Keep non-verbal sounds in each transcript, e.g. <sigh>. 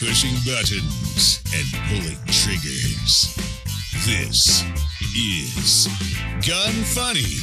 pushing buttons and pulling triggers. This is Gun Funny.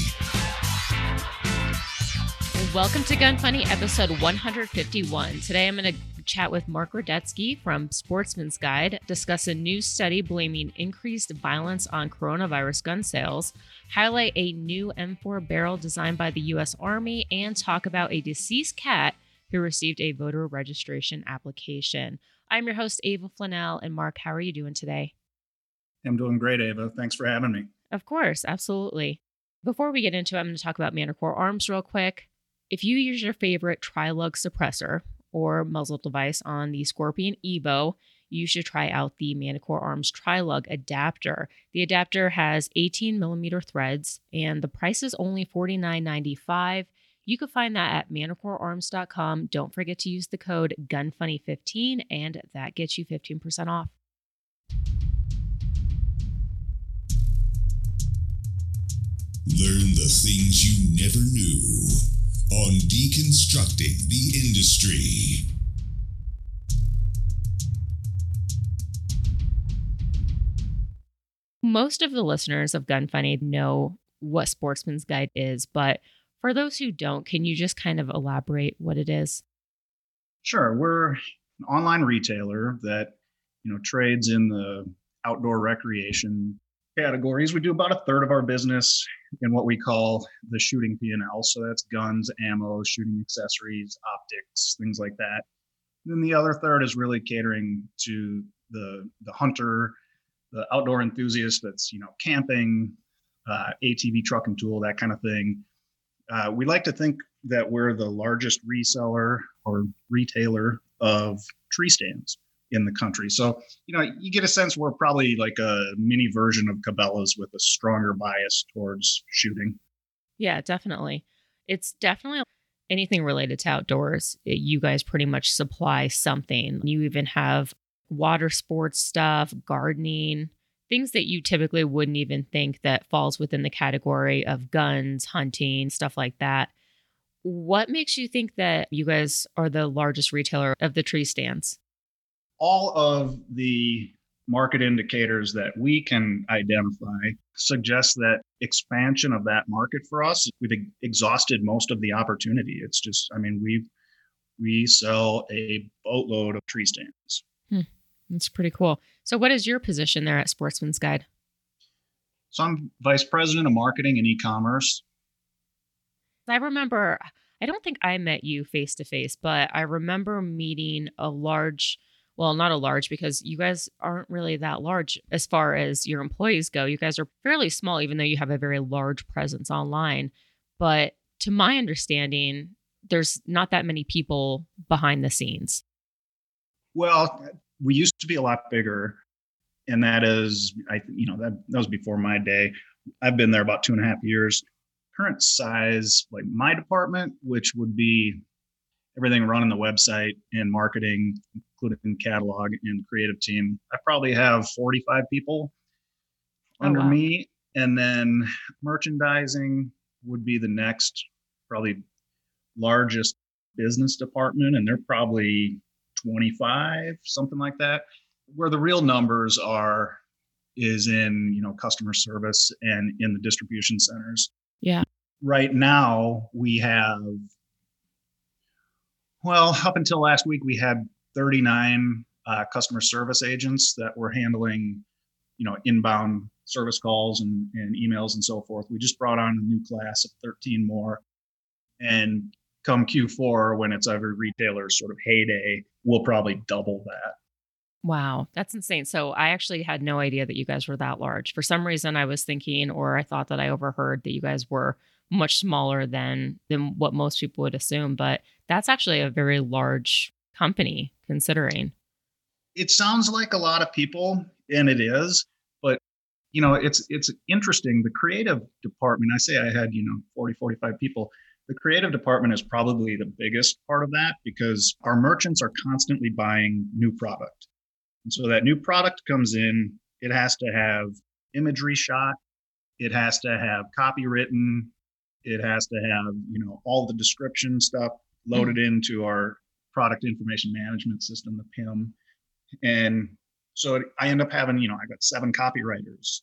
Welcome to Gun Funny, episode 151. Today I'm going to chat with Mark Rudetsky from Sportsman's Guide, discuss a new study blaming increased violence on coronavirus gun sales, highlight a new M4 barrel designed by the U.S. Army, and talk about a deceased cat who received a voter registration application. I'm your host, Ava Flanell. And Mark, how are you doing today? I'm doing great, Ava. Thanks for having me. Of course, absolutely. Before we get into it, I'm going to talk about Manticore Arms real quick. If you use your favorite Trilug suppressor or muzzle device on the Scorpion Evo, you should try out the Manticore Arms Trilug adapter. The adapter has 18 millimeter threads, and the price is only $49.95. You can find that at manticorearms.com. Don't forget to use the code GUNFUNNY15, and that gets you 15% off. Learn the things you never knew on Deconstructing the Industry. Most of the listeners of Gun Funny know what Sportsman's Guide is, but for those who don't, can you just kind of elaborate what it is? Sure. We're an online retailer that, you know, trades in the outdoor recreation categories. We do about a third of our business in what we call the shooting P&L. So that's guns, ammo, shooting accessories, optics, things like that. And then the other third is really catering to the the hunter, the outdoor enthusiast that's you know camping, uh, ATV truck and tool, that kind of thing. Uh, we like to think that we're the largest reseller or retailer of tree stands in the country. So, you know, you get a sense we're probably like a mini version of Cabela's with a stronger bias towards shooting. Yeah, definitely. It's definitely anything related to outdoors. You guys pretty much supply something. You even have water sports stuff, gardening, things that you typically wouldn't even think that falls within the category of guns, hunting, stuff like that. What makes you think that you guys are the largest retailer of the tree stands? all of the market indicators that we can identify suggest that expansion of that market for us we've exhausted most of the opportunity it's just i mean we we sell a boatload of tree stands hmm. That's pretty cool so what is your position there at sportsman's guide so i'm vice president of marketing and e-commerce i remember i don't think i met you face to face but i remember meeting a large well, not a large because you guys aren't really that large as far as your employees go. You guys are fairly small, even though you have a very large presence online. But to my understanding, there's not that many people behind the scenes. Well, we used to be a lot bigger. And that is, I, you know, that, that was before my day. I've been there about two and a half years. Current size, like my department, which would be everything running the website and marketing, including catalog and creative team. I probably have 45 people oh, under wow. me. And then merchandising would be the next, probably largest business department. And they're probably 25, something like that. Where the real numbers are is in, you know, customer service and in the distribution centers. Yeah. Right now, we have well, up until last week, we had 39 uh, customer service agents that were handling, you know, inbound service calls and, and emails and so forth. We just brought on a new class of 13 more. And come Q4, when it's every retailer's sort of heyday, we'll probably double that. Wow, that's insane. So I actually had no idea that you guys were that large. For some reason I was thinking or I thought that I overheard that you guys were much smaller than than what most people would assume, but that's actually a very large company considering. It sounds like a lot of people and it is, but you know, it's it's interesting. The creative department, I say I had, you know, 40 45 people. The creative department is probably the biggest part of that because our merchants are constantly buying new product. And so that new product comes in, it has to have imagery shot, it has to have copy written, it has to have, you know, all the description stuff loaded mm-hmm. into our product information management system, the PIM. And so I end up having, you know, I got seven copywriters.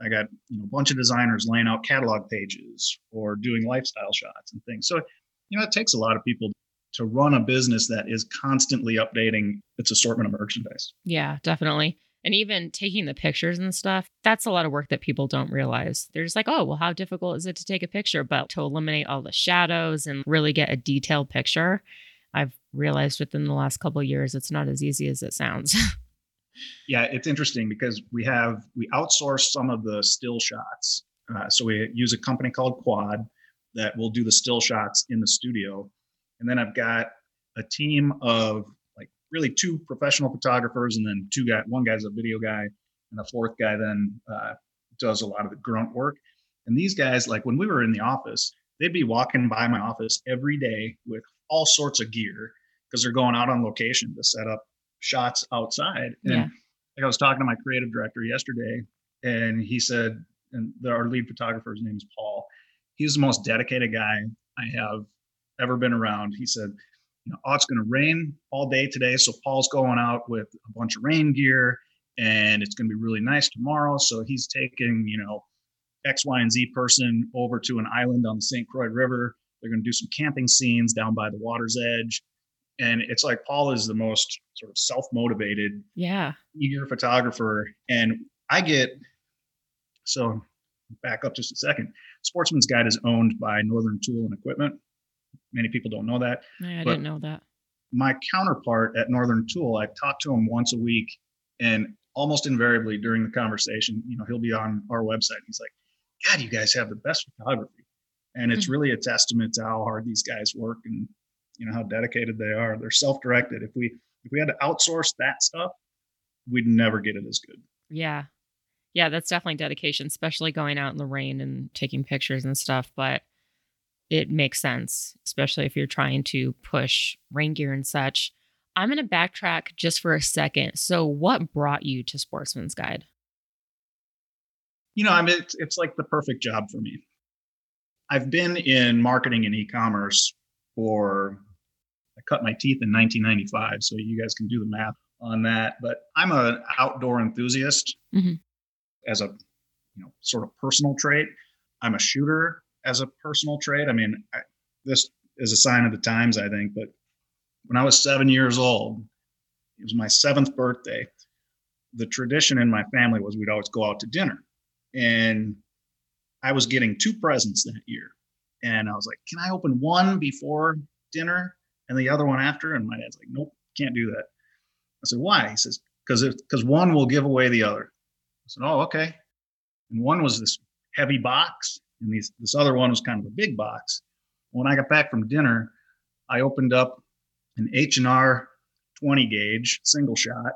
I got, you know, a bunch of designers laying out catalog pages or doing lifestyle shots and things. So, you know, it takes a lot of people to run a business that is constantly updating its assortment of merchandise. Yeah, definitely. And even taking the pictures and stuff, that's a lot of work that people don't realize. They're just like, oh, well, how difficult is it to take a picture? But to eliminate all the shadows and really get a detailed picture, I've realized within the last couple years, it's not as easy as it sounds. <laughs> yeah, it's interesting because we have, we outsource some of the still shots. Uh, so we use a company called Quad that will do the still shots in the studio. And then I've got a team of like really two professional photographers, and then two guy. One guy's a video guy, and the fourth guy then uh, does a lot of the grunt work. And these guys, like when we were in the office, they'd be walking by my office every day with all sorts of gear because they're going out on location to set up shots outside. And Yeah. like I was talking to my creative director yesterday, and he said, and our lead photographer's name is Paul. He's the most dedicated guy I have ever been around. He said, you know, oh, it's going to rain all day today. So Paul's going out with a bunch of rain gear and it's going to be really nice tomorrow. So he's taking, you know, X, Y, and Z person over to an island on the St. Croix River. They're going to do some camping scenes down by the water's edge. And it's like Paul is the most sort of self motivated, yeah. eager photographer. And I get, so back up just a second. Sportsman's Guide is owned by Northern Tool and Equipment. Many people don't know that. I But- didn't know that. My counterpart at Northern Tool, I talk to him once a week, and almost invariably during the conversation, you know, he'll be on our website. He's like, God, you guys have the best photography. And it's hmm. really a testament to how hard these guys work and you know how dedicated they are. They're self-directed. If we if we had to outsource that stuff, we'd never get it as good. Yeah. Yeah, that's definitely dedication, especially going out in the rain and taking pictures and stuff. But it makes sense, especially if you're trying to push rain gear and such. I'm going to backtrack just for a second. So, what brought you to Sportsman's Guide? you know, I mean, it's, it's like the perfect job for me. I've been in marketing and e-commerce for, I cut my teeth in 1995, so you guys can do the math on that. But I'm an outdoor enthusiast Mhm. as a, you know, sort of personal trait. I'm a shooter as a personal trait. I mean, I, this is a sign of the times, I think. But when I was seven years old, it was my seventh birthday. The tradition in my family was we'd always go out to dinner and I was getting two presents that year. And I was like, "Can I open one before dinner and the other one after?" And my dad's like, "Nope, can't do that." I said, "Why?" He says, "Because because one will give away the other." I said, "Oh, okay." And one was this heavy box, and these, this other one was kind of a big box. When I got back from dinner, I opened up an H and R 20 gauge single shot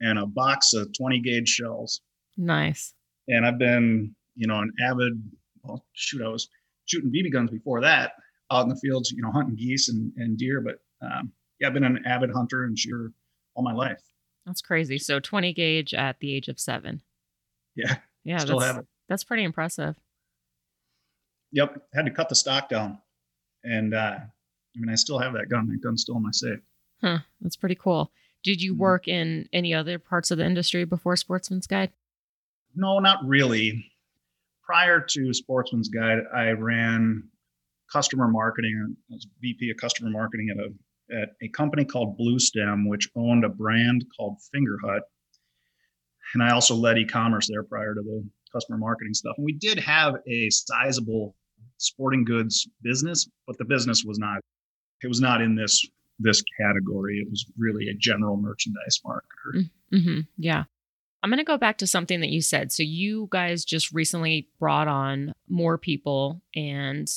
and a box of 20 gauge shells Nice. and I've been, you know, an avid. Well, shoot, I was shooting BB guns before that, out in the fields, you know, hunting geese and, and deer. But um, yeah, I've been an avid hunter and shooter all my life. That's crazy. So, 20 gauge at the age of seven. Yeah, Yeah, still that's, have it. that's pretty impressive. Yep, had to cut the stock down, and uh, I mean, I still have that gun. That gun's still in my safe. Huh. That's pretty cool. Did you Mhm. work in any other parts of the industry before Sportsman's Guide? No, not really. Prior to Sportsman's Guide, I ran customer marketing. I was VP of customer marketing at a at a company called Bluestem, which owned a brand called Fingerhut. And I also led e-commerce there prior to the customer marketing stuff. And we did have a sizable sporting goods business, but the business was not it was not in this this category. It was really a general merchandise marketer. hmm Yeah. I'm going to go back to something that you said. So, you guys just recently brought on more people. And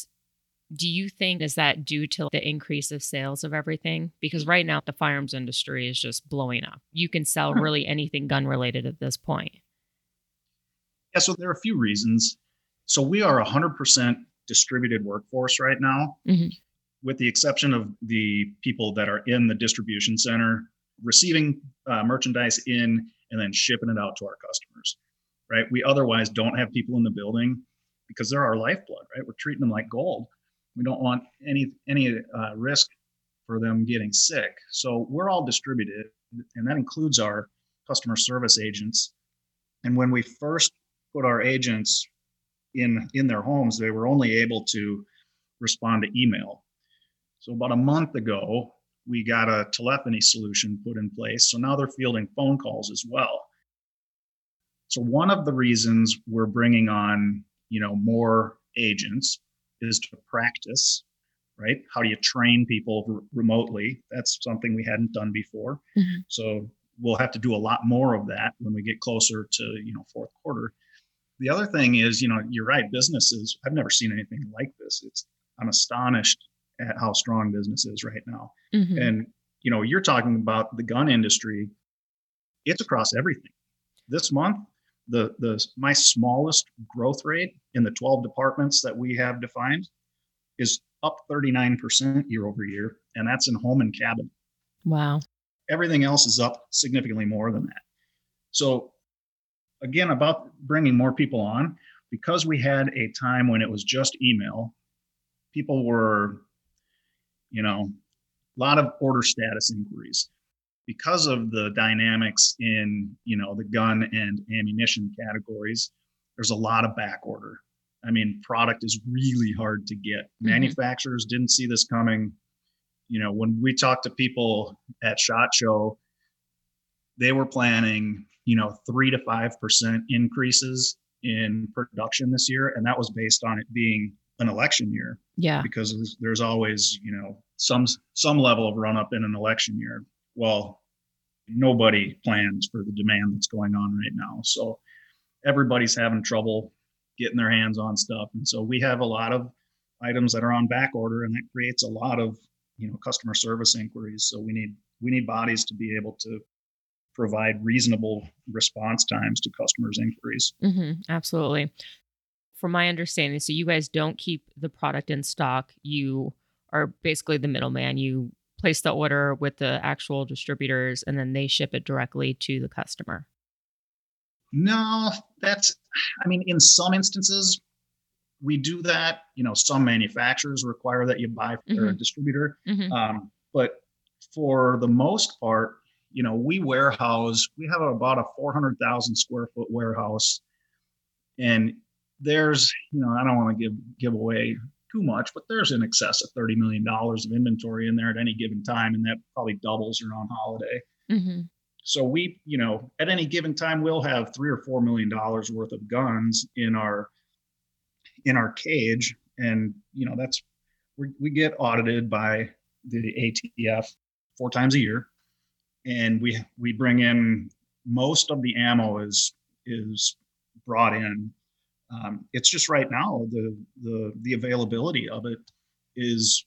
do you think is that due to the increase of sales of everything? Because right now, the firearms industry is just blowing up. You can sell really anything gun related at this point. Yeah, so there are a few reasons. So we are a 100% distributed workforce right now, Mhm. with the exception of the people that are in the distribution center, receiving uh, merchandise in and then shipping it out to our customers, right? We otherwise don't have people in the building because they're our lifeblood, right? We're treating them like gold. We don't want any any uh, risk for them getting sick. So we're all distributed, and that includes our customer service agents. And when we first put our agents in in their homes, they were only able to respond to email. So about a month ago, we got a telephony solution put in place. So now they're fielding phone calls as well. So one of the reasons we're bringing on, you know, more agents is to practice, right? How do you train people r- remotely? That's something we hadn't done before. Mm-hmm. So we'll have to do a lot more of that when we get closer to, you know, fourth quarter. The other thing is, you know, you're right, businesses, I've never seen anything like this. It's I'm astonished at how strong business is right now. Mm-hmm. And you know, you're talking about the gun industry. It's across everything. This month, the the my smallest growth rate in the 12 departments that we have defined is up 39% year over year, and that's in home and cabin. wow. Everything else is up significantly more than that. So, again, about bringing more people on, because we had a time when it was just email, people were, you know, a lot of order status inquiries because of the dynamics in, you know, the gun and ammunition categories. There's a lot of back order. I mean, product is really hard to get. Mhm. Manufacturers didn't see this coming. You know, when we talked to people at SHOT Show, they were planning, you know, three to five percent increases in production this year, and that was based on it being an election year Yeah. because there's always, you know, some some level of run up in an election year. Well, nobody plans for the demand that's going on right now, so everybody's having trouble getting their hands on stuff, and so we have a lot of items that are on back order, and that creates a lot of you know customer service inquiries. So we need we need bodies to be able to provide reasonable response times to customers' inquiries. Mm-hmm. Absolutely. From my understanding, so you guys don't keep the product in stock. You are basically the middleman. You place the order with the actual distributors and then they ship it directly to the customer. No, that's, I mean, in some instances, we do that. You know, some manufacturers require that you buy from a Mhm. distributor. Mm-hmm. Um, but for the most part, you know, we warehouse, we have about a 400,000 square foot warehouse. And there's, you know, I don't want to give give away too much, but there's in excess of $30 million of inventory in there at any given time. And that probably doubles around holiday. Mm-hmm. So we, you know, at any given time, we'll have three or four million dollars worth of guns in our in our cage, and you know that's we, we get audited by the ATF four times a year, and we we bring in most of the ammo is is brought in. Um, it's just right now the the the availability of it is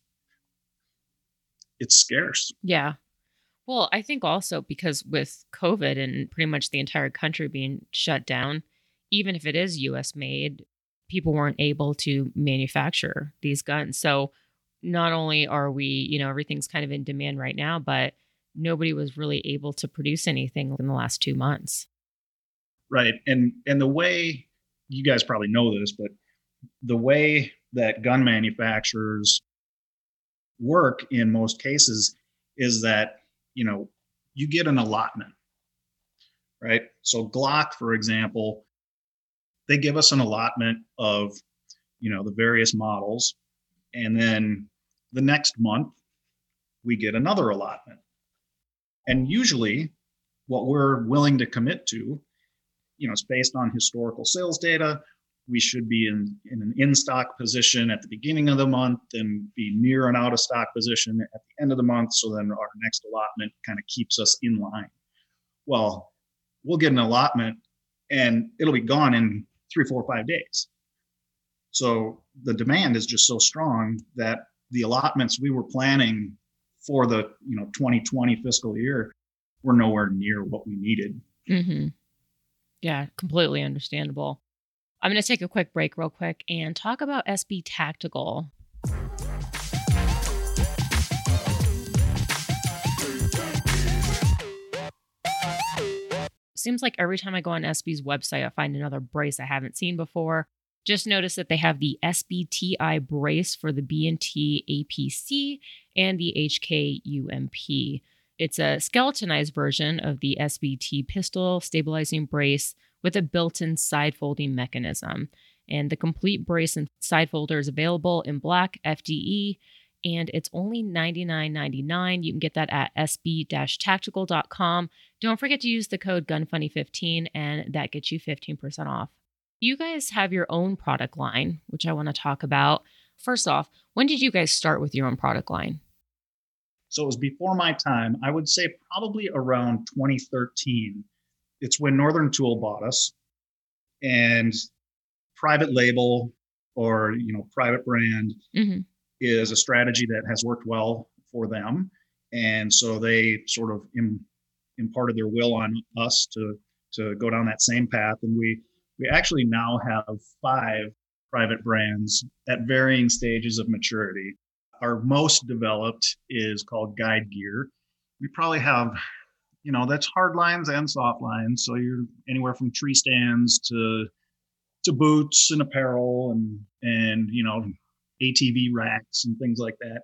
it's scarce. Yeah. Well, I think also because with COVID and pretty much the entire country being shut down, even if it is US made, people weren't able to manufacture these guns. So not only are we, you know, everything's kind of in demand right now, but nobody was really able to produce anything in the last two months. right and and the way you guys probably know this but the way that gun manufacturers work in most cases is that you know you get an allotment right? So glock for example they give us an allotment of you know the various models and then the next month we get another allotment. And usually what we're willing to commit to you know, it's based on historical sales data. We should be in, in an in stock position at the beginning of the month and be near an out of stock position at the end of the month. So then our next allotment kind of keeps us in line. Well, we'll get an allotment and it'll be gone in three, four, five days. So the demand is just so strong that the allotments we were planning for the you know 2020 fiscal year were nowhere near what we needed. Mm-hmm. Yeah, completely understandable. I'm going to take a quick break, real quick, and talk about SB Tactical. Seems like every time I go on SB's website, I find another brace I haven't seen before. Just notice that they have the SBTI brace for the B&T APC and the HK UMP. It's a skeletonized version of the SBT pistol stabilizing brace with a built in side folding mechanism. And the complete brace and side folder is available in black FDE, and it's only $99.99. You can get that at sb tactical.com. Don't forget to use the code GUNFUNNY15, and that gets you 15% off. You guys have your own product line, which I want to talk about. First off, when did you guys start with your own product line? So it was before my time. I would say probably around 2013. It's when Northern Tool bought us, and private label or you know private brand mm-hmm. is a strategy that has worked well for them, and so they sort of Im- imparted their will on us to to go down that same path, and we we actually now have five private brands at varying stages of maturity. Our most developed is called Guide Gear. We probably have, you know, that's hard lines and soft lines. So you're anywhere from tree stands to to boots and apparel and and you know ATV racks and things like that.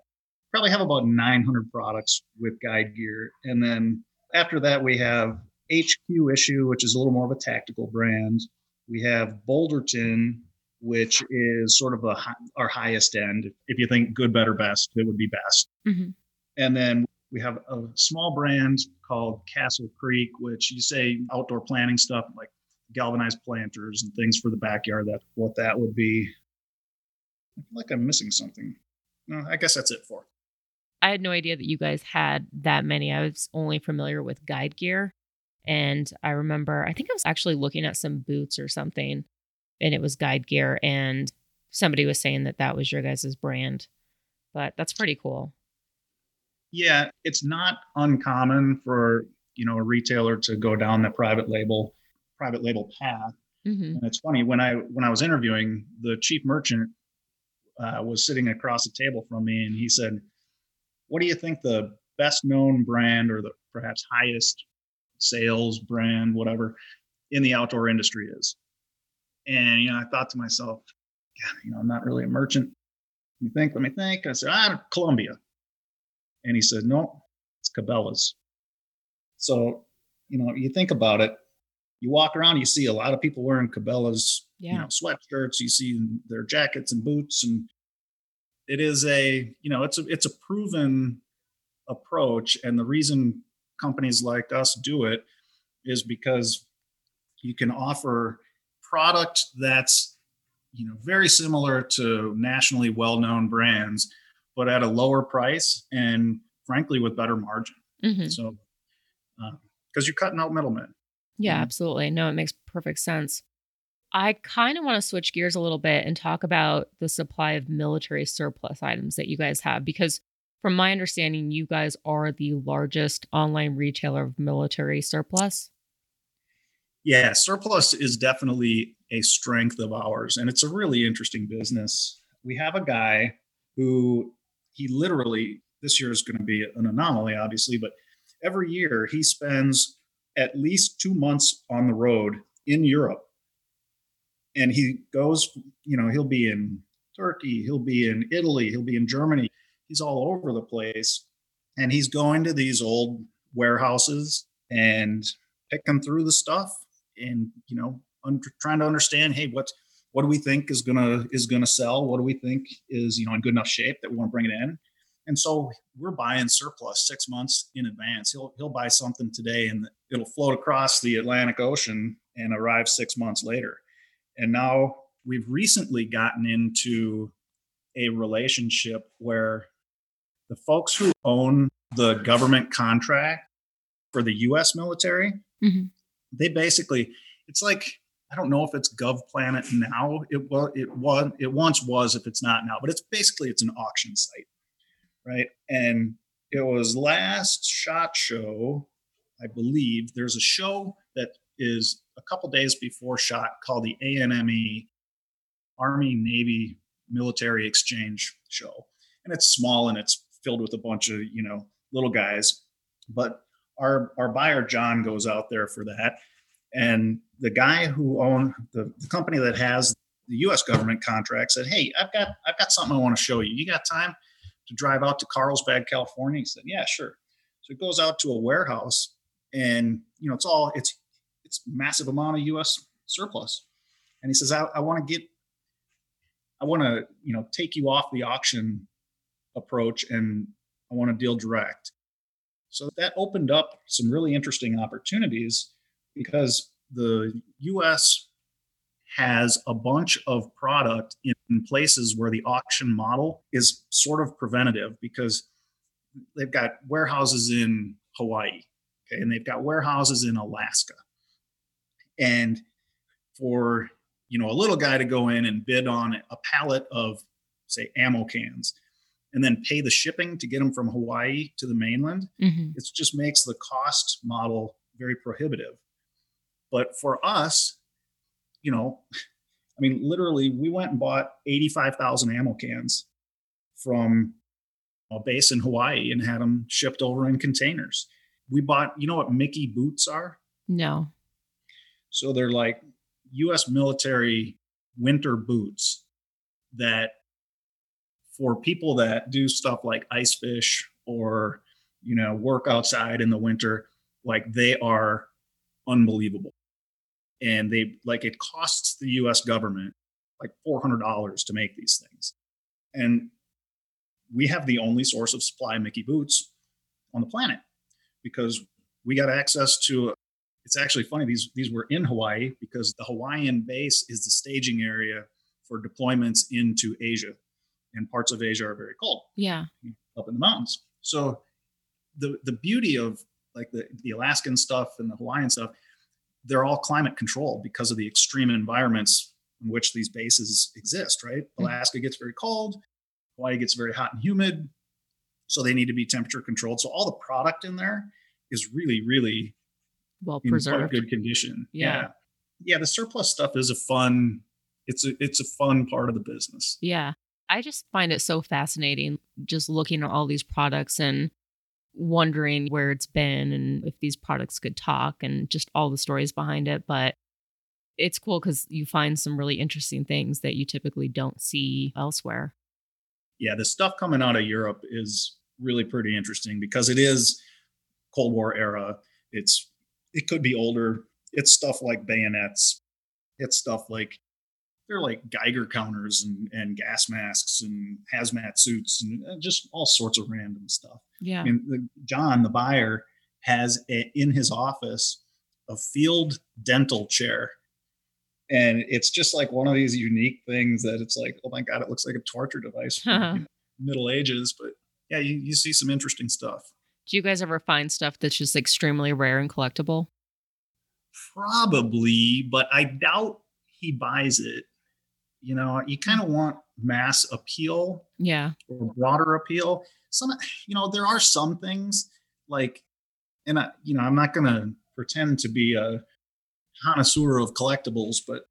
Probably have about 900 products with Guide Gear, and then after that we have HQ Issue, which is a little more of a tactical brand. We have Boulderton, which is sort of a our highest end. If you think good, better, best, it would be best. Mm-hmm. And then we have a small brand called Castle Creek, which you say outdoor planning stuff like galvanized planters and things for the backyard. That's what that would be. I feel like I'm missing something. No, I guess that's it for. I had no idea that you guys had that many. I was only familiar with guide gear. And I remember, I think I was actually looking at some boots or something, and it was guide gear. And somebody was saying that that was your guys' brand. But that's pretty cool. Yeah, it's not uncommon for you know a retailer to go down the private label private label path. Mm-hmm. And it's funny when I when I was interviewing the chief merchant uh, was sitting across the table from me, and he said, "What do you think the best known brand or the perhaps highest sales brand, whatever, in the outdoor industry is?" And you know, I thought to myself, "God, you know, I'm not really a merchant. Let me think. Let me think." I said, "Ah, Columbia," and he said, "No, it's Cabela's." So, you know, you think about it you walk around, you see a lot of people wearing Cabela's, yeah. you know, sweatshirts. You see their jackets and boots, and it is a, you know, it's a it's a proven approach. And the reason companies like us do it is because you can offer product that's you know very similar to nationally well-known brands but at a lower price and frankly with better margin mm-hmm. so because uh, you're cutting out middlemen yeah, mm-hmm. absolutely. No, it makes perfect sense. I kind of want to switch gears a little bit and talk about the supply of military surplus items that you guys have because from my understanding you guys are the largest online retailer of military surplus. Yeah, surplus is definitely a strength of ours and it's a really interesting business. We have a guy who he literally this year is going to be an anomaly obviously, but every year he spends at least two months on the road in Europe. And he goes, you know, he'll be in Turkey, he'll be in Italy, he'll be in Germany. He's all over the place. And he's going to these old warehouses and picking through the stuff and, you know, un- trying to understand, hey, what what do we think is gonna is gonna sell? What do we think is, you know, in good enough shape that we want to bring it in? And so we're buying surplus six months in advance. He'll he'll buy something today and it'll float across the Atlantic Ocean and arrive six months later. And now we've recently gotten into a relationship where the folks who own the government contract for the US military, mm-hmm. They basically it's like I don't know if it's GovPlanet now. It was it was it once was if it's not now, but it's basically it's an auction site right? And it was last SHOT Show, I believe. There's a show that is a couple days before shot called the ANME Army Navy Military Exchange Show, and it's small and it's filled with a bunch of you know little guys, but our our buyer John goes out there for that, and the guy who owned the, the company that has the U.S. government contract said, "Hey, I've got I've got something I want to show you. You got time to drive out to Carlsbad, California?" He said, "Yeah, sure." So it goes out to a warehouse, and you know it's all it's it's massive amount of U.S. surplus, and he says, "I, I want to get I want to you know take you off the auction approach, and I want to deal direct." So that opened up some really interesting opportunities because the US has a bunch of product in places where the auction model is sort of preventative because they've got warehouses in Hawaii, okay, and they've got warehouses in Alaska. And for you know a little guy to go in and bid on a pallet of say ammo cans and then pay the shipping to get them from Hawaii to the mainland, mm-hmm. it just makes the cost model very prohibitive. But for us, you know, I mean, literally, we went and bought 85,000 ammo cans from a base in Hawaii and had them shipped over in containers. We bought, you know what Mickey boots are? No. So they're like US military winter boots that for people that do stuff like ice fish or you know work outside in the winter like they are unbelievable. And they like it costs the us government like $400 to make these things. And we have the only source of supply mickey boots on the planet because we got access to it's actually funny these these were in hawaii because the hawaiian base is the staging area for deployments into asia and parts of Asia are very cold. Yeah. Up in the mountains. So the the beauty of like the, the Alaskan stuff and the Hawaiian stuff, they're all climate controlled because of the extreme environments in which these bases exist, right? Mm-hmm. Alaska gets very cold, Hawaii gets very hot and humid. So they need to be temperature controlled. So all the product in there is really, really well preserved. good condition. Yeah. yeah. Yeah. The surplus stuff is a fun, it's a it's a fun part of the business. Yeah. I just find it so fascinating just looking at all these products and wondering where it's been and if these products could talk and just all the stories behind it. But it's cool because you find some really interesting things that you typically don't see elsewhere. Yeah, the stuff coming out of Europe is really pretty interesting because it is Cold War era. It's it could be older. It's stuff like bayonets. It's stuff like they're like Geiger counters and, and gas masks and hazmat suits and uh, just all sorts of random stuff. Yeah. I mean, the, John, the buyer, has a, in his office a field dental chair. And it's just like one of these unique things that it's like, oh my God, it looks like a torture device from <laughs> you know, Middle Ages. But yeah, you, you see some interesting stuff. Do you guys ever find stuff that's just extremely rare and collectible? Probably, but I doubt he buys it you know, you mm. kind of want mass appeal, yeah, or broader appeal. Some, you know, there are some things like, and I, you know, I'm not going to pretend to be a connoisseur of collectibles, but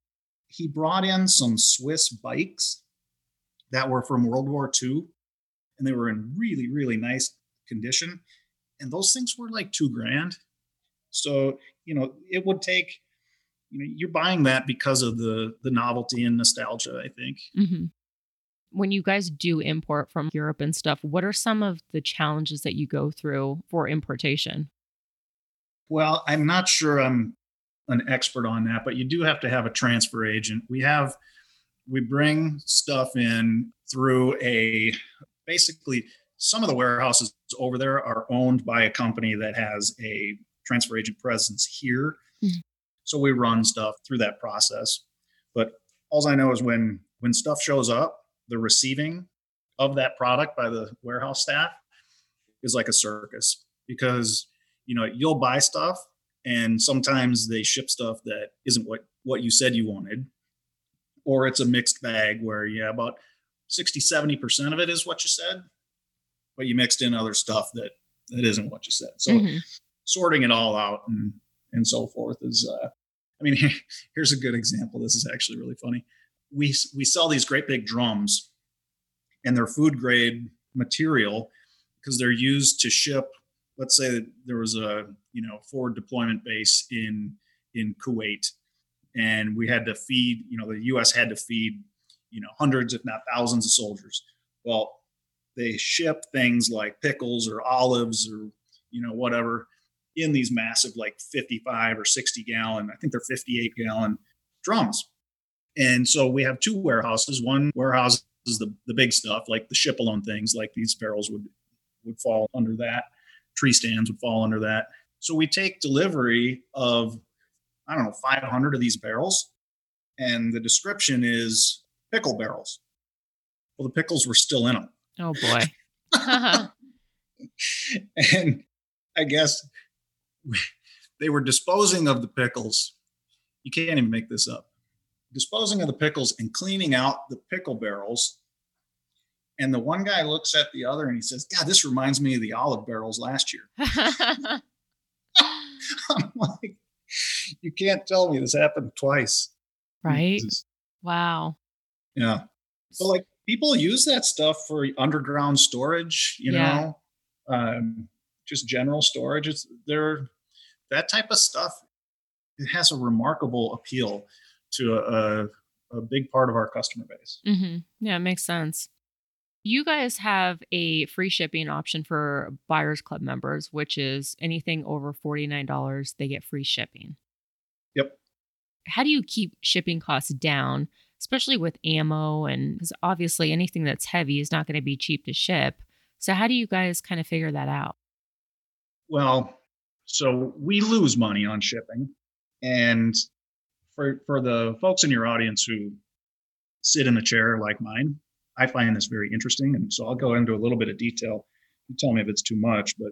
he brought in some Swiss bikes that were from World War II, and they were in really, really nice condition. And those things were like two grand. So, you know, it would take you know you're buying that because of the the novelty and nostalgia i think mm-hmm. when you guys do import from europe and stuff what are some of the challenges that you go through for importation well i'm not sure i'm an expert on that but you do have to have a transfer agent we have we bring stuff in through a basically some of the warehouses over there are owned by a company that has a transfer agent presence here mm-hmm. So we run stuff through that process. But all I know is when when stuff shows up, the receiving of that product by the warehouse staff is like a circus because you know you'll buy stuff and sometimes they ship stuff that isn't what what you said you wanted or it's a mixed bag where yeah about 60 70% of it is what you said but you mixed in other stuff that that isn't what you said so mm-hmm. sorting it all out and and so forth is uh, i mean <laughs> here's a good example this is actually really funny we we sell these great big drums and they're food grade material because they're used to ship let's say there was a you know forward deployment base in in kuwait and we had to feed. You know, the U.S. had to feed you know hundreds, if not thousands, of soldiers. Well, they ship things like pickles or olives or you know whatever in these massive like 55 or 60 gallon i think they're 58 gallon drums and so we have two warehouses. One warehouse is the, the big stuff like the ship alone things like these barrels would would fall under that tree stands would fall under that. So we take delivery of i don't know 500 of these barrels and the description is pickle barrels. Well the pickles were still in them Oh boy. <laughs> <laughs> and I guess <laughs> they were disposing of the pickles. You can't even make this up. Disposing of the pickles and cleaning out the pickle barrels. And the one guy looks at the other and he says, God, this reminds me of the olive barrels last year. <laughs> <laughs> I'm like, you can't tell me this happened twice. right? Wow. Yeah. So like people use that stuff for underground storage, you Yeah. know, um, just general storage. It's there, that type of stuff. It has a remarkable appeal to a, a, a big part of our customer base. hmm Yeah, it makes sense. You guys have a free shipping option for Buyers Club members, which is anything over $49, they get free shipping. Yep. How do you keep shipping costs down, especially with ammo? And because obviously anything that's heavy is not going to be cheap to ship. So, how do you guys kind of figure that out? Well, so we lose money on shipping, and for for the folks in your audience who sit in a chair like mine, I find this very interesting, and so I'll go into a little bit of detail. You tell me if it's too much, but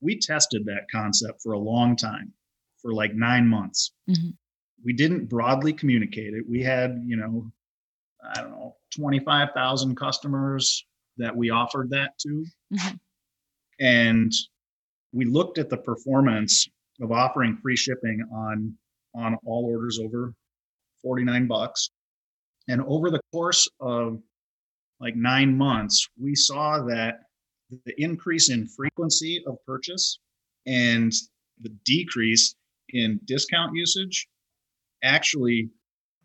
we tested that concept for a long time, for like nine months. Mhm. We didn't broadly communicate it. We had, you know, I don't know, twenty five thousand customers that we offered that to, Mhm. and we looked at the performance of offering free shipping on on all orders over 49 bucks. And over the course of like 9 months we saw that the increase in frequency of purchase and the decrease in discount usage actually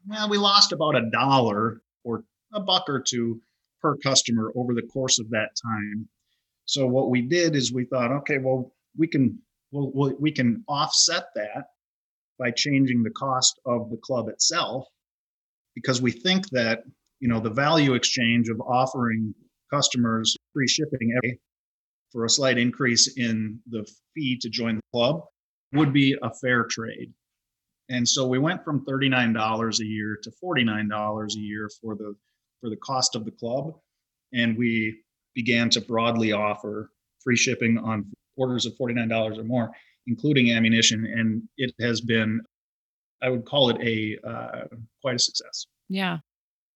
well we lost about a dollar or a buck or two per customer over the course of that time. So what we did is we thought, okay, well, we can we'll, we'll, we can offset that by changing the cost of the club itself, because we think that you know the value exchange of offering customers free shipping every for a slight increase in the fee to join the club would be a fair trade. And so we went from $39 a year to $49 a year for the for the cost of the club and we began to broadly offer free shipping on orders of $49 or more, including ammunition. And it has been, I would call it a uh, quite a success. Yeah,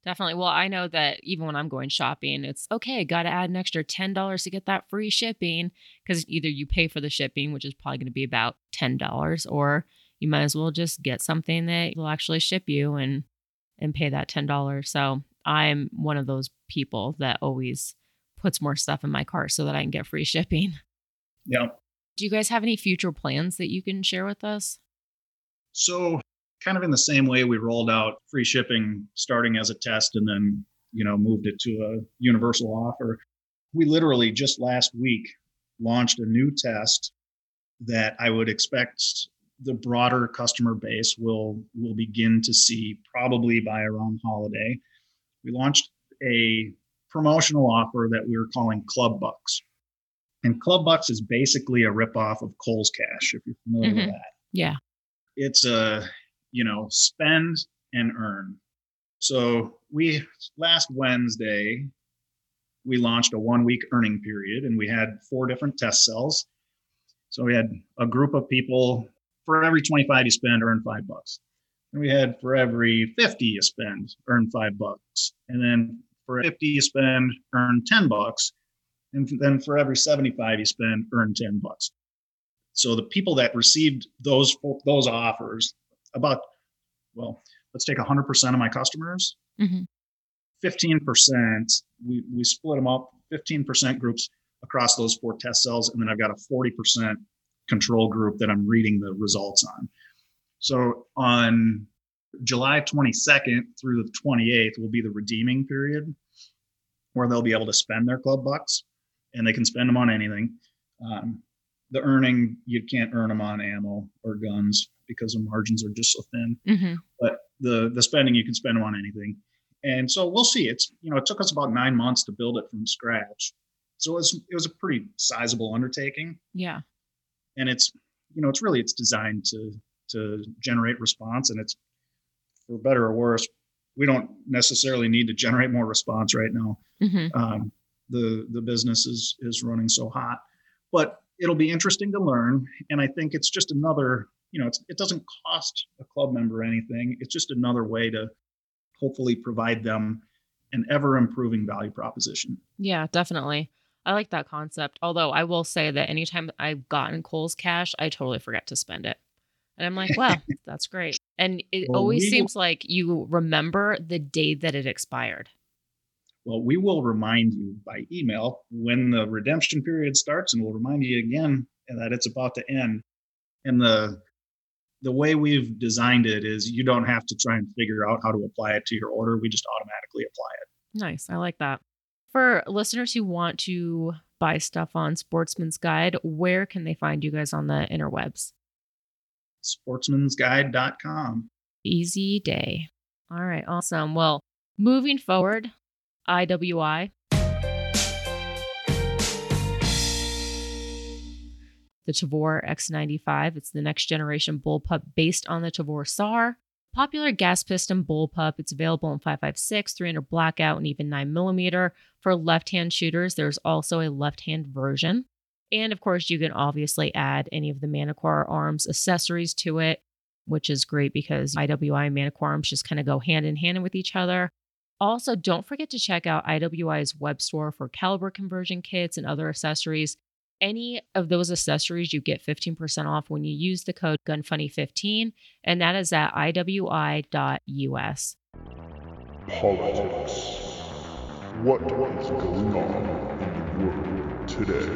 definitely. Well, I know that even when I'm going shopping, it's okay, got to add an extra $10 to get that free shipping because either you pay for the shipping, which is probably going to be about $10, or you might as well just get something that will actually ship you and and pay that $10. So I'm one of those people that always puts more stuff in my cart so that I can get free shipping. Yeah. Do you guys have any future plans that you can share with us? So, kind of in the same way we rolled out free shipping starting as a test and then, you know, moved it to a universal offer. We literally just last week launched a new test that I would expect the broader customer base will will begin to see probably by around holiday. We launched a promotional offer that we were calling Club Bucks. And Club Bucks is basically a ripoff of Kohl's Cash, if you're familiar Mhm. with that. Yeah. it's a you know spend and earn. So we last wednesday we launched a one week earning period and we had four different test cells. So we had a group of people for every 25 you spend earn five bucks. And we had for every 50 you spend earn five bucks. And then for 50 you spend earn 10 bucks and then for every 75 you spend earn 10 bucks so the people that received those those offers, about well, let's take 100% of my customers. hmm 15%, we we split them up, 15% groups across those four test cells, and then I've got a 40% control group that I'm reading the results on. So on July 22nd through the 28th will be the redeeming period where they'll be able to spend their club bucks and they can spend them on anything. Um, the earning, you can't earn them on ammo or guns because the margins are just so thin. Mm-hmm. But the the spending, you can spend them on anything. And so we'll see. It's you know it took us about nine months to build it from scratch, so it was it was a pretty sizable undertaking. Yeah. And it's you know it's really it's designed to to generate response, and it's for better or worse, we don't necessarily need to generate more response right now. Mm-hmm. Um, the the business is is running so hot, but it'll be interesting to learn. And I think it's just another you know it's, it doesn't cost a club member anything. It's just another way to hopefully provide them an ever improving value proposition. Yeah, definitely. I like that concept. Although I will say that anytime I've gotten Kohl's cash, I totally forget to spend it. And I'm like, wow, <laughs> that's great. And it Well, always we seems like you remember the day that it expired. Well, we will remind you by email when the redemption period starts, and we'll remind you again that it's about to end. And the the way we've designed it is you don't have to try and figure out how to apply it to your order. We just automatically apply it. Nice. I like that. For listeners who want to buy stuff on Sportsman's Guide, where can they find you guys on the interwebs? Sportsmansguide.com. Easy day. All right, awesome. Well, moving forward, IWI. The Tavor X95. It's the next generation bullpup based on the Tavor SAR. Popular gas piston bullpup. It's available in 556, 300 blackout, and even 9mm. For left hand shooters, there's also a left hand version. And of course, you can obviously add any of the Manticore Arms accessories to it which is great because IWI and Manticore Arms just kind of go hand in hand with each other. Also, don't forget to check out IWI's web store for caliber conversion kits and other accessories. Any of those accessories, you get 15% off when you use the code GUNFUNNY15, and that is at iwi.us. Politics. What is going on in the world today?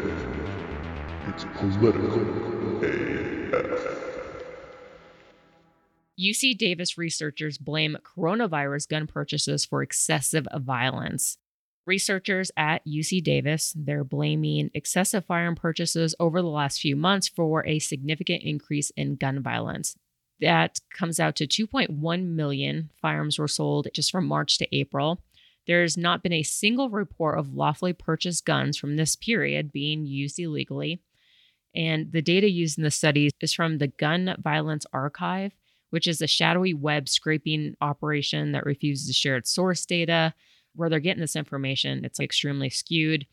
It's political AF. UC Davis researchers blame coronavirus gun purchases for excessive violence. Researchers at UC Davis, they're blaming excessive firearm purchases over the last few months for a significant increase in gun violence. That comes out to 2.1 million firearms were sold just from March to April. There's not been a single report of lawfully purchased guns from this period being used illegally. And the data used in the study is from the Gun Violence Archive, which is a shadowy web scraping operation that refuses to share its source data. Where they're getting this information, it's extremely skewed.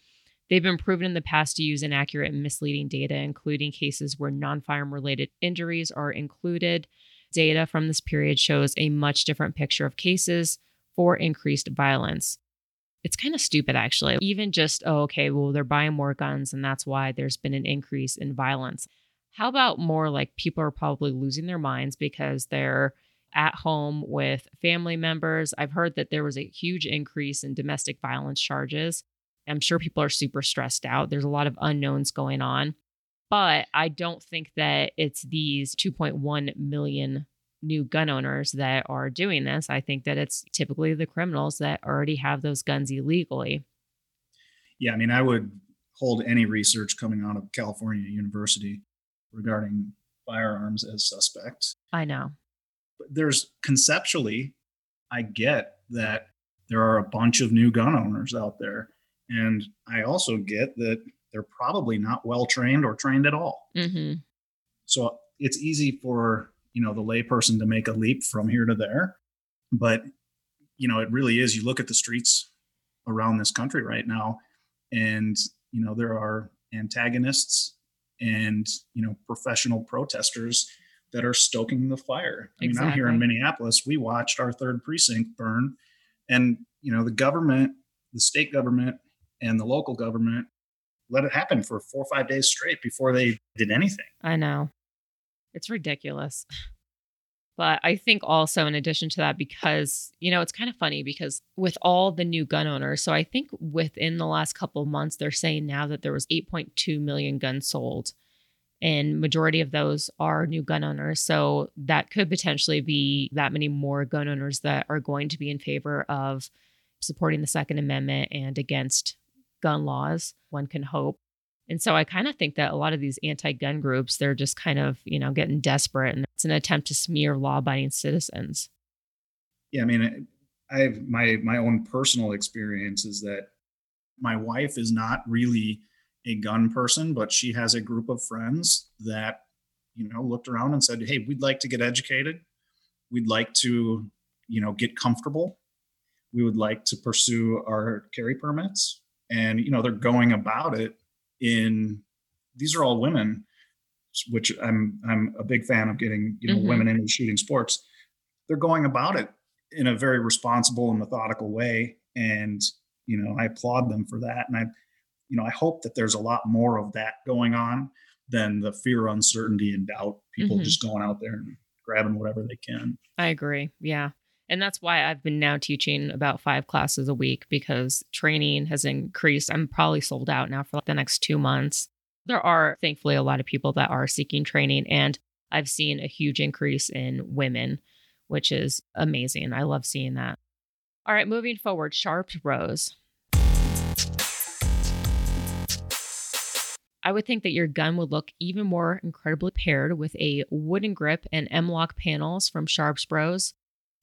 They've been proven in the past to use inaccurate and misleading data, including cases where non firearm related injuries are included. Data from this period shows a much different picture of cases for increased violence. It's kind of stupid, actually. Even just, oh, okay, well, they're buying more guns, and that's why there's been an increase in violence. How about more like people are probably losing their minds because they're at home with family members? I've heard that there was a huge increase in domestic violence charges. I'm sure people are super stressed out. There's a lot of unknowns going on. But I don't think that it's these 2.1 million new gun owners that are doing this. I think that it's typically the criminals that already have those guns illegally. Yeah, I mean, I would hold any research coming out of California University regarding firearms as suspect. I know. But there's conceptually, I get that there are a bunch of new gun owners out there. And I also get that they're probably not well trained or trained at all. hmm So it's easy for, you know, the layperson to make a leap from here to there. But, you know, it really is. You look at the streets around this country right now, and, you know, there are antagonists and, you know, professional protesters that are stoking the fire. I mean, I'm here in Minneapolis. We watched our third precinct burn, and, you know, the government, the state government, and the local government let it happen for four or five days straight before they did anything. I know. It's ridiculous. But I think also, in addition to that, because, you know, it's kind of funny because with all the new gun owners, so I think within the last couple of months, they're saying now that there was 8.2 million guns sold. And majority of those are new gun owners. So that could potentially be that many more gun owners that are going to be in favor of supporting the Second Amendment and against gun laws, one can hope. And so I kind of think that a lot of these anti gun groups, they're just kind of, you know, getting desperate and it's an attempt to smear law abiding citizens. Yeah, I mean, I have my my own personal experience is that my wife is not really a gun person, but she has a group of friends that, you know, looked around and said, Hey, we'd like to get educated. We'd like to, you know, get comfortable. We would like to pursue our carry permits. And, you know, they're going about it in these are all women, which I'm I'm a big fan of getting, you know, mm-hmm. women into shooting sports. They're going about it in a very responsible and methodical way. And, you know, I applaud them for that. And I you know, I hope that there's a lot more of that going on than the fear, uncertainty, and doubt. People mm-hmm. just going out there and grabbing whatever they can. I agree. Yeah. And that's why I've been now teaching about five classes a week because training has increased. I'm probably sold out now for like the next two months. There are thankfully a lot of people that are seeking training, and I've seen a huge increase in women, which is amazing. I love seeing that. All right, moving forward, Sharp Bros. I would think that your gun would look even more incredibly paired with a wooden grip and M-lock panels from Sharps Bros.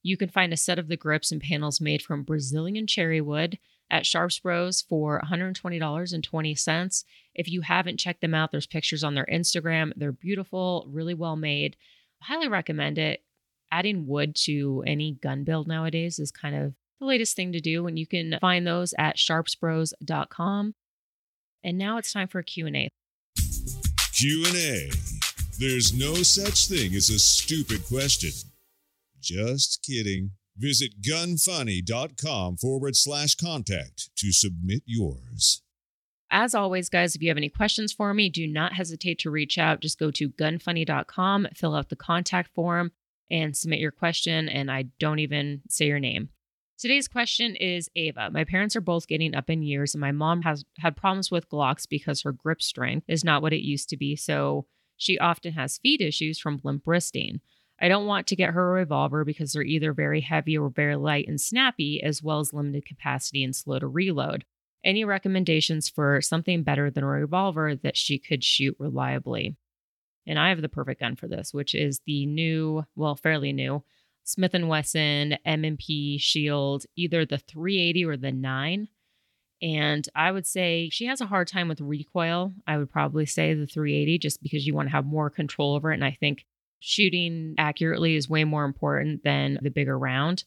You can find a set of the grips and panels made from Brazilian cherry wood at Sharps Bros for $120.20. If you haven't checked them out, there's pictures on their Instagram. They're beautiful, really well made. Highly recommend it. Adding wood to any gun build nowadays is kind of the latest thing to do, and you can find those at sharpsbros.com. And now it's time for a Q&A. Q&A. There's no such thing as a stupid question. Just kidding. Visit gunfunny.com forward slash contact to submit yours. As always, guys, if you have any questions for me, do not hesitate to reach out. Just go to gunfunny.com, fill out the contact form, and submit your question. And I don't even say your name. Today's question is Ava. My parents are both getting up in years, and my mom has had problems with Glocks because her grip strength is not what it used to be. So she often has feet issues from limp wristing. I don't want to get her a revolver because they're either very heavy or very light and snappy, as well as limited capacity and slow to reload. Any recommendations for something better than a revolver that she could shoot reliably? And I have the perfect gun for this, which is the new, well, fairly new Smith & Wesson M&P Shield, either the 380 or the 9. And I would say she has a hard time with recoil. I would probably say the 380 just because you want to have more control over it. And I think shooting accurately is way more important than the bigger round.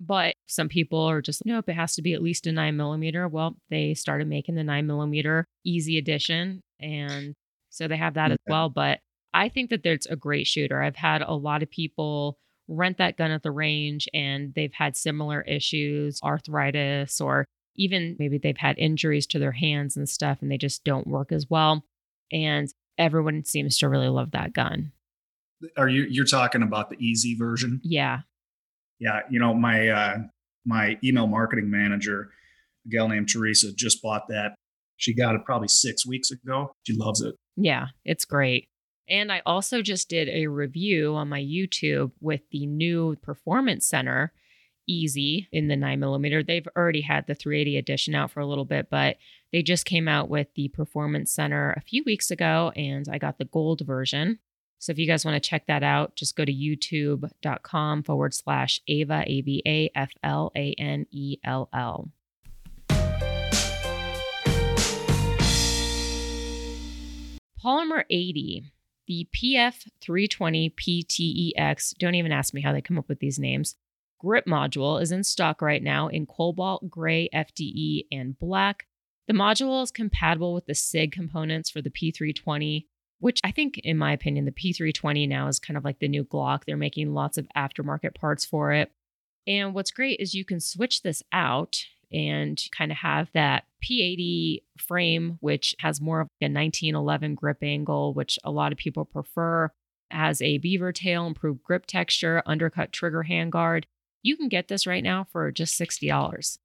But some people are just, nope, it has to be at least a nine millimeter. Well, they started making the nine millimeter easy edition. And so they have that as well. But I think that there's a great shooter. I've had a lot of people rent that gun at the range and they've had similar issues, arthritis, or even maybe they've had injuries to their hands and stuff and they just don't work as well. And everyone seems to really love that gun. Are you you're talking about the easy version? Yeah. Yeah, you know, my uh my email marketing manager, a gal named Teresa, just bought that. She got it probably six weeks ago. She loves it. Yeah, it's great. And I also just did a review on my YouTube with the new Performance Center Easy in the nine millimeter. They've already had the 380 edition out for a little bit, but they just came out with the Performance Center a few weeks ago, and I got the gold version. So if you guys want to check that out, just go to youtube.com forward slash Ava, A V A F L A N E L L. Polymer 80 the PF320 PTEX, don't even ask me how they come up with these names, grip module is in stock right now in cobalt, gray, FDE, and black. The module is compatible with the SIG components for the P320, which I think, in my opinion, the P320 now is kind of like the new Glock. They're making lots of aftermarket parts for it. And what's great is you can switch this out and kind of have that P80 frame, which has more of a 1911 grip angle, which a lot of people prefer, has a beaver tail, improved grip texture, undercut trigger handguard. You can get this right now for just $60.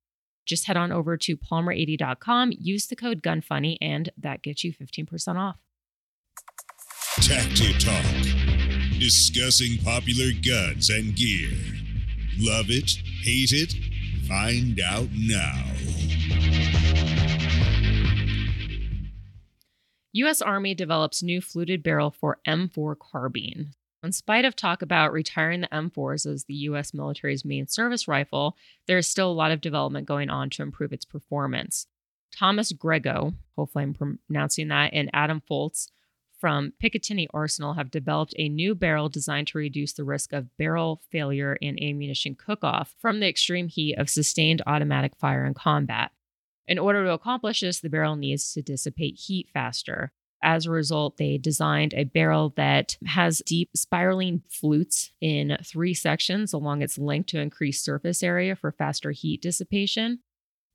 Just head on over to polymer80.com, use the code GUNFUNNY, and that gets you 15% off. Tacti Talk, discussing popular guns and gear. Love it? Hate it? Find out now. U.S. Army develops new fluted barrel for M4 carbine. In spite of talk about retiring the M4s as the U.S. military's main service rifle, there is still a lot of development going on to improve its performance. Thomas Grego, hopefully I'm pronouncing that, and Adam Foltz from Picatinny Arsenal have developed a new barrel designed to reduce the risk of barrel failure and ammunition cook-off from the extreme heat of sustained automatic fire in combat. In order to accomplish this, the barrel needs to dissipate heat faster. As a result, they designed a barrel that has deep spiraling flutes in three sections along its length to increase surface area for faster heat dissipation.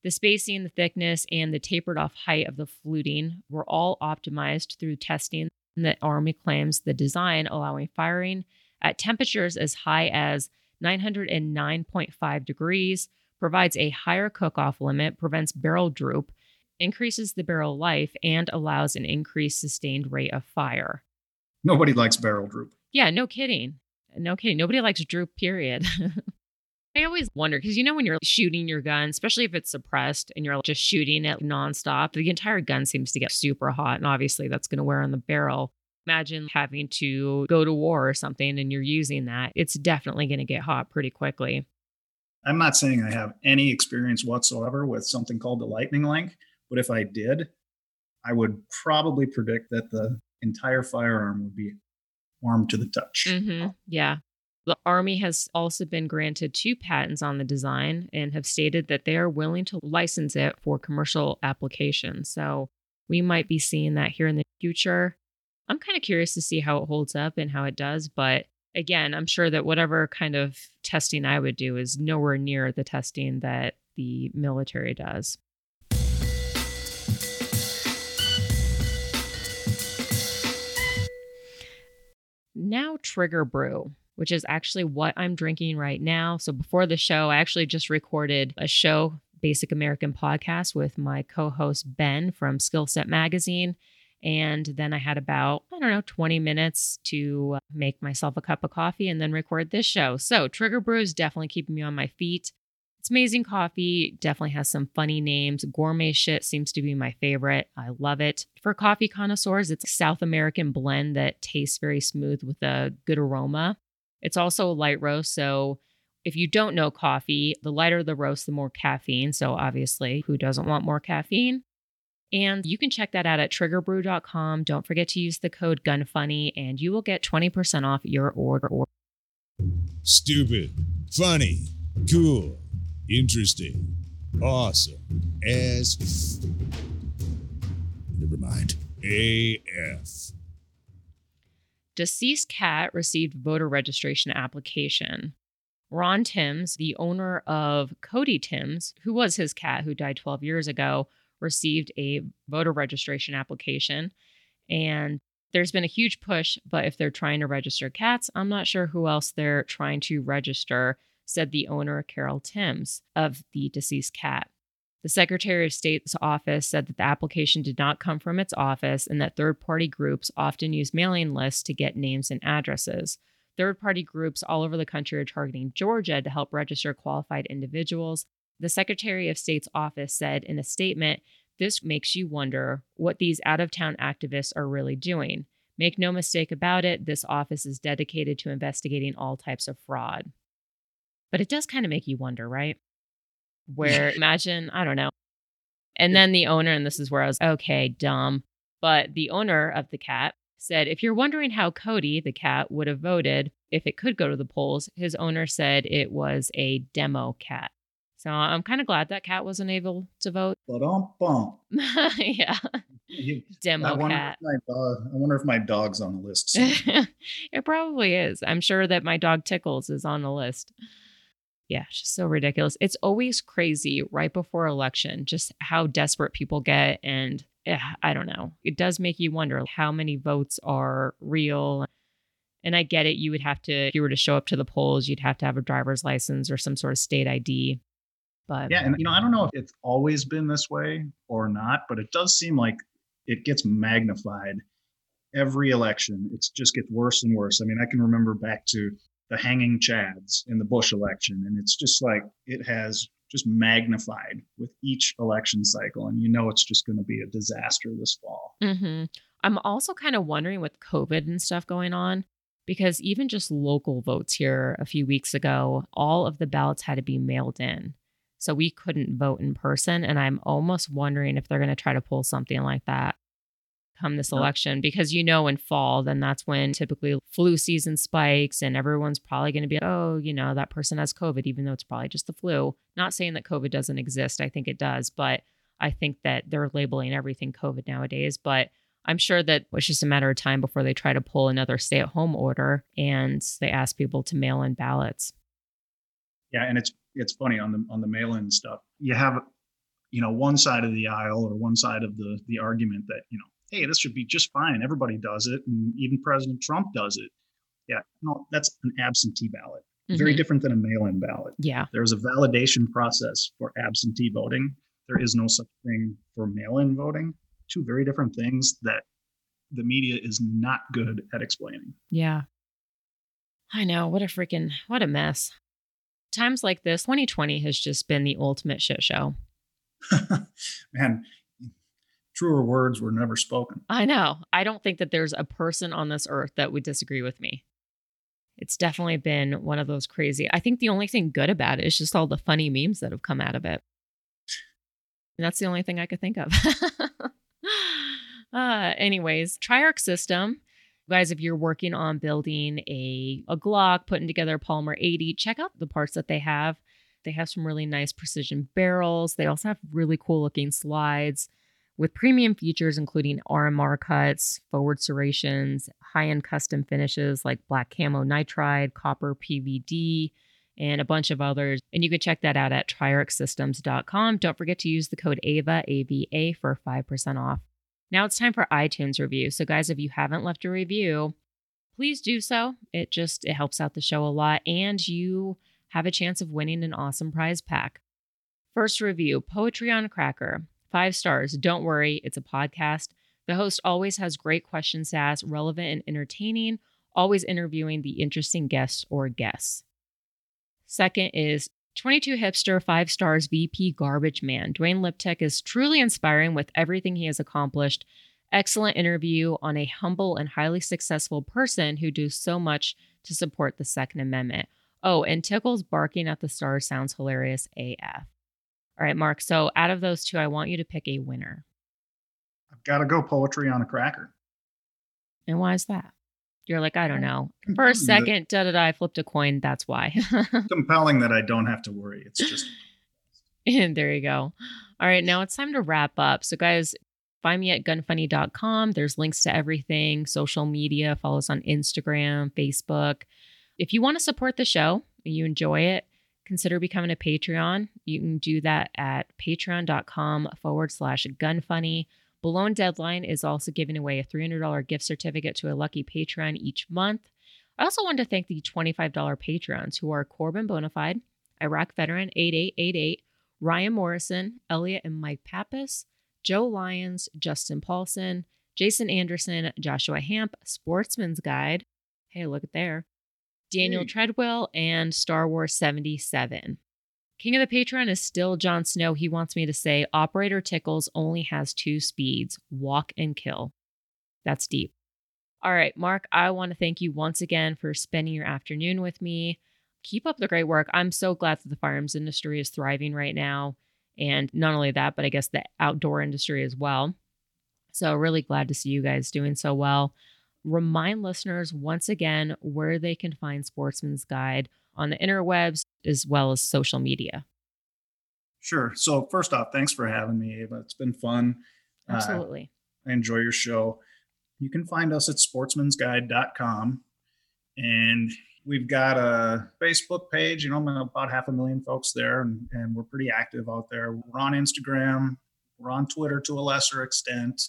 The spacing, the thickness, and the tapered off height of the fluting were all optimized through testing that Army claims the design allowing firing at temperatures as high as 909.5 degrees, provides a higher cook-off limit, prevents barrel droop, increases the barrel life, and allows an increased sustained rate of fire. Nobody likes barrel droop. Yeah, no kidding. No kidding. Nobody likes droop, period. <laughs> I always wonder because you know when you're shooting your gun, especially if it's suppressed and you're just shooting it nonstop, the entire gun seems to get super hot, and obviously that's going to wear on the barrel. Imagine having to go to war or something and you're using that. It's definitely going to get hot pretty quickly. I'm not saying I have any experience whatsoever with something called the lightning link, but if I did, I would probably predict that the entire firearm would be warm to the touch. Mm-hmm. Yeah. The Army has also been granted two patents on the design and have stated that they are willing to license it for commercial application. So we might be seeing that here in the future. I'm kind of curious to see how it holds up and how it does, but again, I'm sure that whatever kind of testing I would do is nowhere near the testing that the military does. Now, Trigger Brew which is actually what I'm drinking right now. So before the show, I actually just recorded a show, Basic American Podcast, with my co host Ben from Skillset Magazine. And then I had about, I don't know, 20 minutes to uh, make myself a cup of coffee and then record this show. So Trigger Brew is definitely keeping me on my feet. It's amazing coffee, definitely has some funny names. Gourmet shit seems to be my favorite. I love it. For coffee connoisseurs, it's a South American blend that tastes very smooth with a good aroma. It's also a light roast. So if you don't know coffee, the lighter the roast, the more caffeine. So obviously, who doesn't want more caffeine? And you can check that out at triggerbrew.com. Don't forget to use the code GUNFUNNY and you will get 20% off your order. Stupid, funny, cool, interesting, awesome, as. F- Never mind. AF. Deceased cat received voter registration application. Ron Timms, the owner of Cody Timms, who was his cat who died 12 years ago, received a voter registration application. And there's been a huge push, but if they're trying to register cats, I'm not sure who else they're trying to register, said the owner, Carol Timms, of the deceased cat. The Secretary of State's office said that the application did not come from its office and that third party groups often use mailing lists to get names and addresses. Third party groups all over the country are targeting Georgia to help register qualified individuals. The Secretary of State's office said in a statement this makes you wonder what these out of town activists are really doing. Make no mistake about it, this office is dedicated to investigating all types of fraud. But it does kind of make you wonder, right? Where imagine, I don't know. And then the owner, and this is where I was, okay, dumb. But the owner of the cat said, if you're wondering how Cody, the cat, would have voted if it could go to the polls, his owner said it was a demo cat. So I'm kind of glad that cat wasn't able to vote. <laughs> yeah. Demo I cat. Dog, I wonder if my dog's on the list. <laughs> it probably is. I'm sure that my dog Tickles is on the list yeah, just so ridiculous. It's always crazy right before election, just how desperate people get. And yeah, I don't know. It does make you wonder how many votes are real. And I get it. You would have to, if you were to show up to the polls, you'd have to have a driver's license or some sort of state ID. But yeah, and you know, I don't know if it's always been this way or not, but it does seem like it gets magnified every election, it just gets worse and worse. I mean, I can remember back to the hanging chads in the Bush election, and it's just like it has just magnified with each election cycle, and you know it's just going to be a disaster this fall. Mm-hmm. I'm also kind of wondering with COVID and stuff going on, because even just local votes here a few weeks ago, all of the ballots had to be mailed in. So we couldn't vote in person. And I'm almost wondering if they're going to try to pull something like that come this election because you know in fall then that's when typically flu season spikes and everyone's probably going to be oh you know that person has covid even though it's probably just the flu. Not saying that covid doesn't exist i think it does but i think that they're labeling everything covid nowadays but i'm sure that it's just a matter of time before they try to pull another stay at home order and they ask people to mail in ballots. Yeah and it's it's funny on the on the mail in stuff. You have you know one side of the aisle or one side of the the argument that you know hey, this should be just fine. Everybody does it, and even President Trump does it. Yeah, no, that's an absentee ballot. Mm-hmm. Very different than a mail-in ballot. Yeah, there's a validation process for absentee voting. There is no such thing for mail-in voting. Two very different things that the media is not good at explaining. Yeah. I know. What a freaking what a mess. Times like this, 2020 has just been the ultimate shit show. <laughs> Man, truer words were never spoken. I know. I don't think that there's a person on this earth that would disagree with me. It's definitely been one of those crazy. I think the only thing good about it is just all the funny memes that have come out of it. And that's the only thing I could think of. <laughs> uh, anyways, Triarc System. Guys, if you're working on building a, a Glock, putting together a Polymer 80, check out the parts that they have. They have some really nice precision barrels. They also have really cool looking slides with premium features including RMR cuts, forward serrations, high end custom finishes like black camo nitride, copper PVD, and a bunch of others. And you can check that out at triarcsystems.com. Don't forget to use the code AVA, AVA for 5% off. Now it's time for iTunes review. So, guys, if you haven't left a review, please do so. It just it helps out the show a lot, and you have a chance of winning an awesome prize pack. First review Poetry on Cracker. Five stars. Don't worry, it's a podcast. The host always has great questions to ask, relevant and entertaining, always interviewing the interesting guests or guests. Second is 22 hipster, five stars VP garbage man. Duane Liptak is truly inspiring with everything he has accomplished. Excellent interview on a humble and highly successful person who does so much to support the Second Amendment. Oh, and Tickles barking at the stars sounds hilarious AF. All right, Mark. So out of those two, I want you to pick a winner. I've got to go poetry on a cracker. And why is that? You're like, I don't know. For a second, da da da, I flipped a coin. That's why. <laughs> compelling that I don't have to worry. It's just. and <laughs> there you go. All right, now it's time to wrap up. So, guys, find me at gunfunny.com. There's links to everything social media. Follow us on Instagram, Facebook. If you want to support the show, you enjoy it, consider becoming a Patreon. You can do that at patreon.com forward slash gunfunny. Below Deadline is also giving away a $300 gift certificate to a lucky Patreon each month. I also want to thank the $25 patrons who are Corbin Bonafide, Iraq Veteran 8888, Ryan Morrison, Elliot and Mike Pappas, Joe Lyons, Justin Paulson, Jason Anderson, Joshua Hamp, Sportsman's Guide. Hey, look at there. Daniel hey. Treadwell, and Star Wars 77. King of the Patreon is still Jon Snow. He wants me to say Operator Tickles only has two speeds walk and kill. That's deep. All right, Mark, I want to thank you once again for spending your afternoon with me. Keep up the great work. I'm so glad that the firearms industry is thriving right now. And not only that, but I guess the outdoor industry as well. So, really glad to see you guys doing so well remind listeners once again where they can find Sportsman's Guide on the interwebs as well as social media. Sure. So, first off, thanks for having me, Ava. It's been fun. Uh, Absolutely. Uh, I enjoy your show. You can find us at sportsmansguide.com. And we've got a Facebook page, you know, about half a million folks there, and, and we're pretty active out there. We're on Instagram, we're on Twitter to a lesser extent,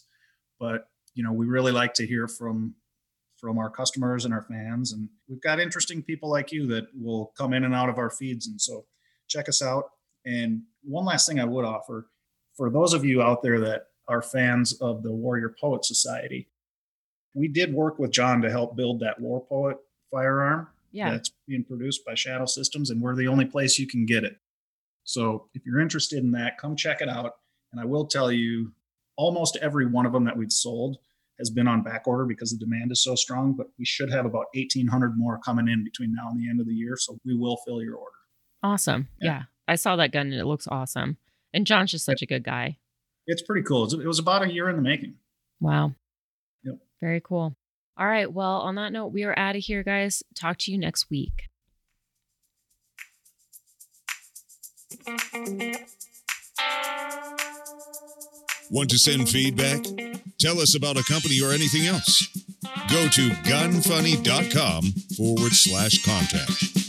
but you know, we really like to hear from from our customers and our fans. And we've got interesting people like you that will come in and out of our feeds. And so check us out. And one last thing I would offer for those of you out there that are fans of the Warrior Poet Society, we did work with John to help build that War Poet firearm Yeah. that's being produced by Shadow Systems, and we're the only place you can get it. So if you're interested in that, come check it out. And I will tell you, almost every one of them that we've sold has been on back order because the demand is so strong. But we should have about 1,800 more coming in between now and the end of the year. So we will fill your order. Awesome. Yeah. Yeah. I saw that gun and it looks awesome. And John's just such a good guy. It's pretty cool. It was about a year in the making. Wow. Yep. Very cool. All right. Well, on that note, we are out of here, guys. Talk to you next week. Want to send feedback? Tell us about a company or anything else. Go to gunfunny.com forward slash contact.